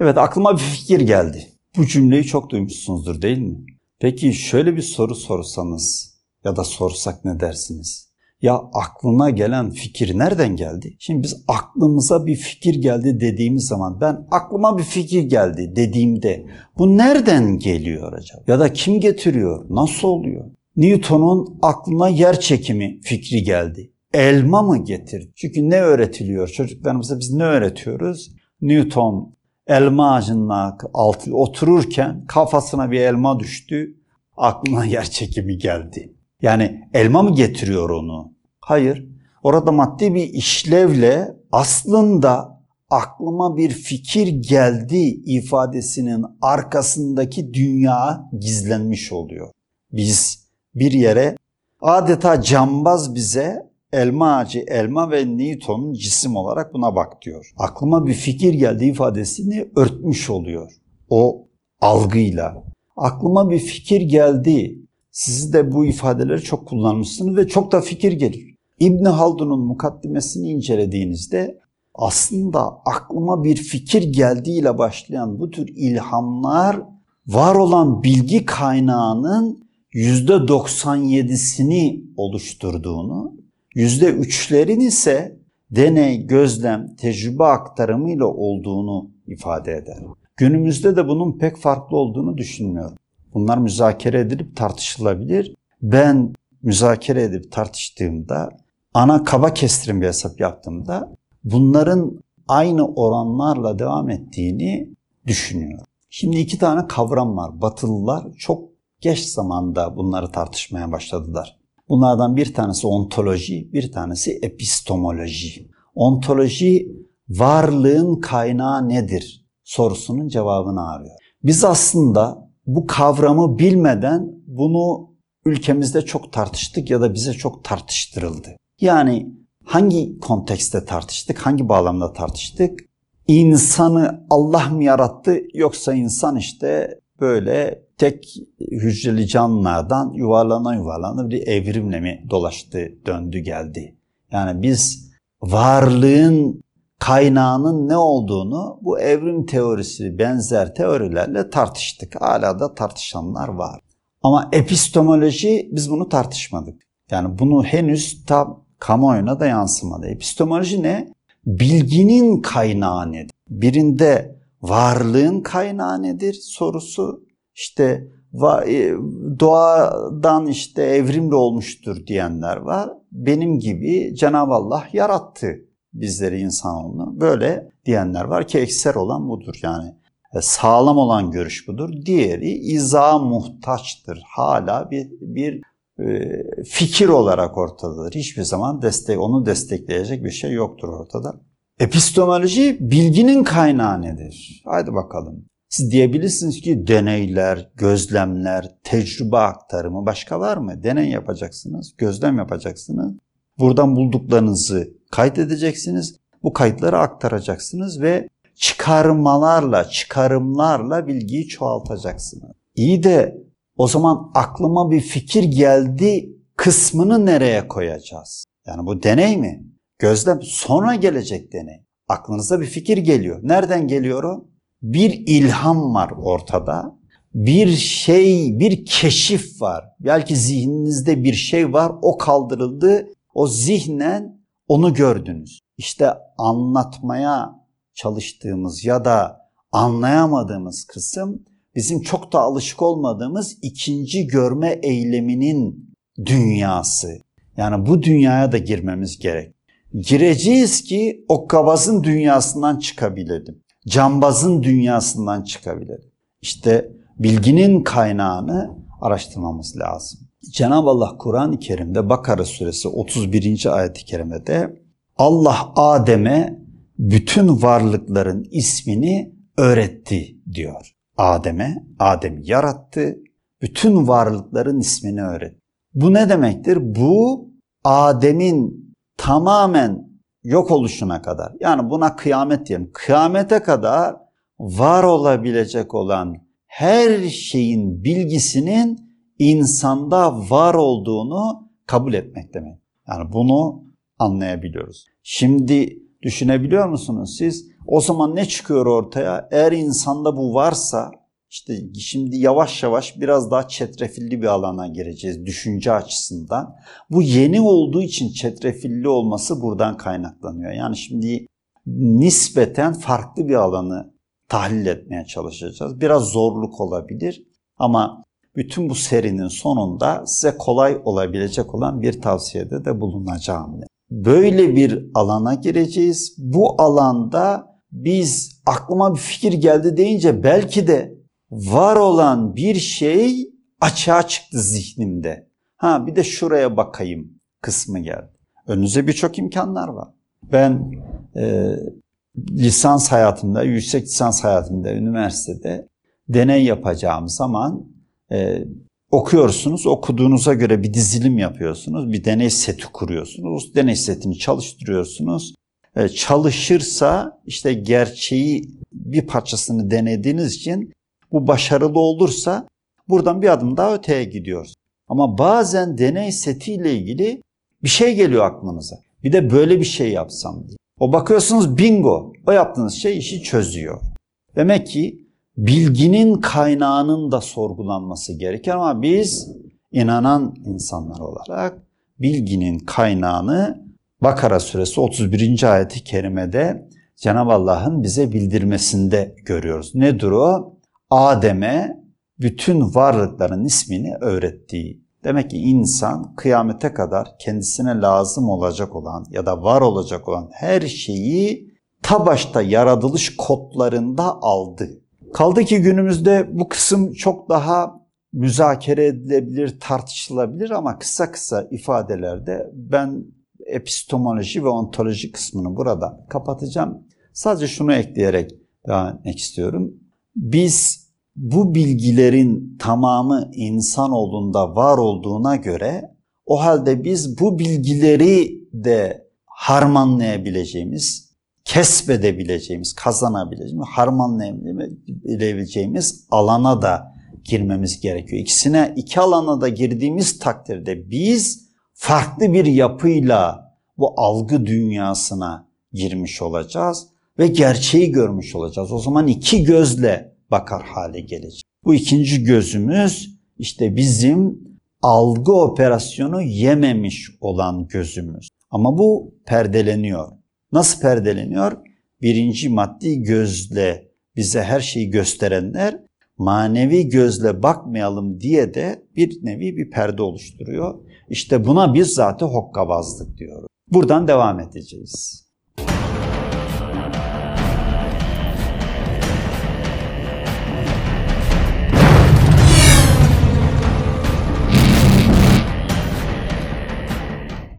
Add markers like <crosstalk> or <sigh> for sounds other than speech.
Evet aklıma bir fikir geldi. Bu cümleyi çok duymuşsunuzdur değil mi? Peki şöyle bir soru sorsanız ya da sorsak ne dersiniz? Ya aklına gelen fikir nereden geldi? Şimdi biz aklımıza bir fikir geldi dediğimiz zaman ben aklıma bir fikir geldi dediğimde bu nereden geliyor acaba? Ya da kim getiriyor? Nasıl oluyor? Newton'un aklına yer çekimi fikri geldi. Elma mı getirdi? Çünkü ne öğretiliyor çocuklarımıza biz ne öğretiyoruz? Newton elma ağacının altı otururken kafasına bir elma düştü. Aklına <laughs> yer çekimi geldi. Yani elma mı getiriyor onu? Hayır. Orada maddi bir işlevle aslında aklıma bir fikir geldi ifadesinin arkasındaki dünya gizlenmiş oluyor. Biz bir yere adeta cambaz bize elma ağacı, elma ve Newton'un cisim olarak buna bak diyor. Aklıma bir fikir geldi ifadesini örtmüş oluyor. O algıyla. Aklıma bir fikir geldi. Siz de bu ifadeleri çok kullanmışsınız ve çok da fikir gelir. İbn Haldun'un mukaddimesini incelediğinizde aslında aklıma bir fikir geldiğiyle başlayan bu tür ilhamlar var olan bilgi kaynağının %97'sini oluşturduğunu, %3'lerin ise deney, gözlem, tecrübe aktarımıyla olduğunu ifade eder. Günümüzde de bunun pek farklı olduğunu düşünmüyorum. Bunlar müzakere edilip tartışılabilir. Ben müzakere edip tartıştığımda, ana kaba kestirim bir hesap yaptığımda bunların aynı oranlarla devam ettiğini düşünüyorum. Şimdi iki tane kavram var. Batılılar çok geç zamanda bunları tartışmaya başladılar. Bunlardan bir tanesi ontoloji, bir tanesi epistemoloji. Ontoloji varlığın kaynağı nedir sorusunun cevabını arıyor. Biz aslında bu kavramı bilmeden bunu ülkemizde çok tartıştık ya da bize çok tartıştırıldı. Yani hangi kontekste tartıştık, hangi bağlamda tartıştık? İnsanı Allah mı yarattı yoksa insan işte böyle tek hücreli canlılardan yuvarlana yuvarlana bir evrimle mi dolaştı, döndü, geldi? Yani biz varlığın kaynağının ne olduğunu bu evrim teorisi benzer teorilerle tartıştık. Hala da tartışanlar var. Ama epistemoloji biz bunu tartışmadık. Yani bunu henüz tam kamuoyuna da yansımadı. Epistemoloji ne? Bilginin kaynağı nedir? Birinde varlığın kaynağı nedir sorusu işte e, doğadan işte evrimle olmuştur diyenler var. Benim gibi Cenab-ı Allah yarattı bizleri insanoğlunu. Böyle diyenler var ki ekser olan budur yani. E, sağlam olan görüş budur. Diğeri iza muhtaçtır. Hala bir, bir e, fikir olarak ortadadır. Hiçbir zaman destek, onu destekleyecek bir şey yoktur ortada. Epistemoloji bilginin kaynağı nedir? Haydi bakalım. Siz diyebilirsiniz ki deneyler, gözlemler, tecrübe aktarımı başka var mı? Deney yapacaksınız, gözlem yapacaksınız. Buradan bulduklarınızı kaydedeceksiniz. Bu kayıtları aktaracaksınız ve çıkarmalarla, çıkarımlarla bilgiyi çoğaltacaksınız. İyi de o zaman aklıma bir fikir geldi kısmını nereye koyacağız? Yani bu deney mi? Gözlem sonra gelecek deney. Aklınıza bir fikir geliyor. Nereden geliyor o? Bir ilham var ortada. Bir şey, bir keşif var. Belki zihninizde bir şey var, o kaldırıldı. O zihnen onu gördünüz. İşte anlatmaya çalıştığımız ya da anlayamadığımız kısım bizim çok da alışık olmadığımız ikinci görme eyleminin dünyası. Yani bu dünyaya da girmemiz gerek. Gireceğiz ki o kabazın dünyasından çıkabilelim. Cambazın dünyasından çıkabilelim. İşte bilginin kaynağını araştırmamız lazım. Cenab-ı Allah Kur'an-ı Kerim'de Bakara suresi 31. ayet-i kerimede Allah Adem'e bütün varlıkların ismini öğretti diyor. Adem'e, Adem'i yarattı, bütün varlıkların ismini öğretti. Bu ne demektir? Bu Adem'in tamamen yok oluşuna kadar yani buna kıyamet diyelim. Kıyamete kadar var olabilecek olan her şeyin bilgisinin insanda var olduğunu kabul etmek demek. Yani bunu anlayabiliyoruz. Şimdi Düşünebiliyor musunuz siz? O zaman ne çıkıyor ortaya? Eğer insanda bu varsa işte şimdi yavaş yavaş biraz daha çetrefilli bir alana gireceğiz düşünce açısından. Bu yeni olduğu için çetrefilli olması buradan kaynaklanıyor. Yani şimdi nispeten farklı bir alanı tahlil etmeye çalışacağız. Biraz zorluk olabilir ama bütün bu serinin sonunda size kolay olabilecek olan bir tavsiyede de bulunacağım. Böyle bir alana gireceğiz. Bu alanda biz aklıma bir fikir geldi deyince belki de var olan bir şey açığa çıktı zihnimde. Ha bir de şuraya bakayım kısmı geldi. Önünüze birçok imkanlar var. Ben e, lisans hayatımda, yüksek lisans hayatımda, üniversitede deney yapacağım zaman e, okuyorsunuz, okuduğunuza göre bir dizilim yapıyorsunuz, bir deney seti kuruyorsunuz, deney setini çalıştırıyorsunuz. E, çalışırsa işte gerçeği bir parçasını denediğiniz için bu başarılı olursa buradan bir adım daha öteye gidiyoruz. Ama bazen deney setiyle ilgili bir şey geliyor aklınıza. Bir de böyle bir şey yapsam diye. O bakıyorsunuz bingo. O yaptığınız şey işi çözüyor. Demek ki bilginin kaynağının da sorgulanması gerekir ama biz inanan insanlar olarak bilginin kaynağını Bakara suresi 31. ayeti kerimede Cenab-ı Allah'ın bize bildirmesinde görüyoruz. Nedir o? Adem'e bütün varlıkların ismini öğrettiği. Demek ki insan kıyamete kadar kendisine lazım olacak olan ya da var olacak olan her şeyi ta başta yaratılış kodlarında aldı. Kaldı ki günümüzde bu kısım çok daha müzakere edilebilir, tartışılabilir ama kısa kısa ifadelerde ben epistemoloji ve ontoloji kısmını burada kapatacağım. Sadece şunu ekleyerek devam etmek istiyorum. Biz bu bilgilerin tamamı insanoğlunda var olduğuna göre o halde biz bu bilgileri de harmanlayabileceğimiz, kesbedebileceğimiz, kazanabileceğimiz, harmanlayabileceğimiz alana da girmemiz gerekiyor. İkisine iki alana da girdiğimiz takdirde biz farklı bir yapıyla bu algı dünyasına girmiş olacağız ve gerçeği görmüş olacağız. O zaman iki gözle bakar hale gelecek. Bu ikinci gözümüz işte bizim algı operasyonu yememiş olan gözümüz. Ama bu perdeleniyor. Nasıl perdeleniyor? Birinci maddi gözle bize her şeyi gösterenler manevi gözle bakmayalım diye de bir nevi bir perde oluşturuyor. İşte buna biz zaten hokkabazlık diyoruz. Buradan devam edeceğiz.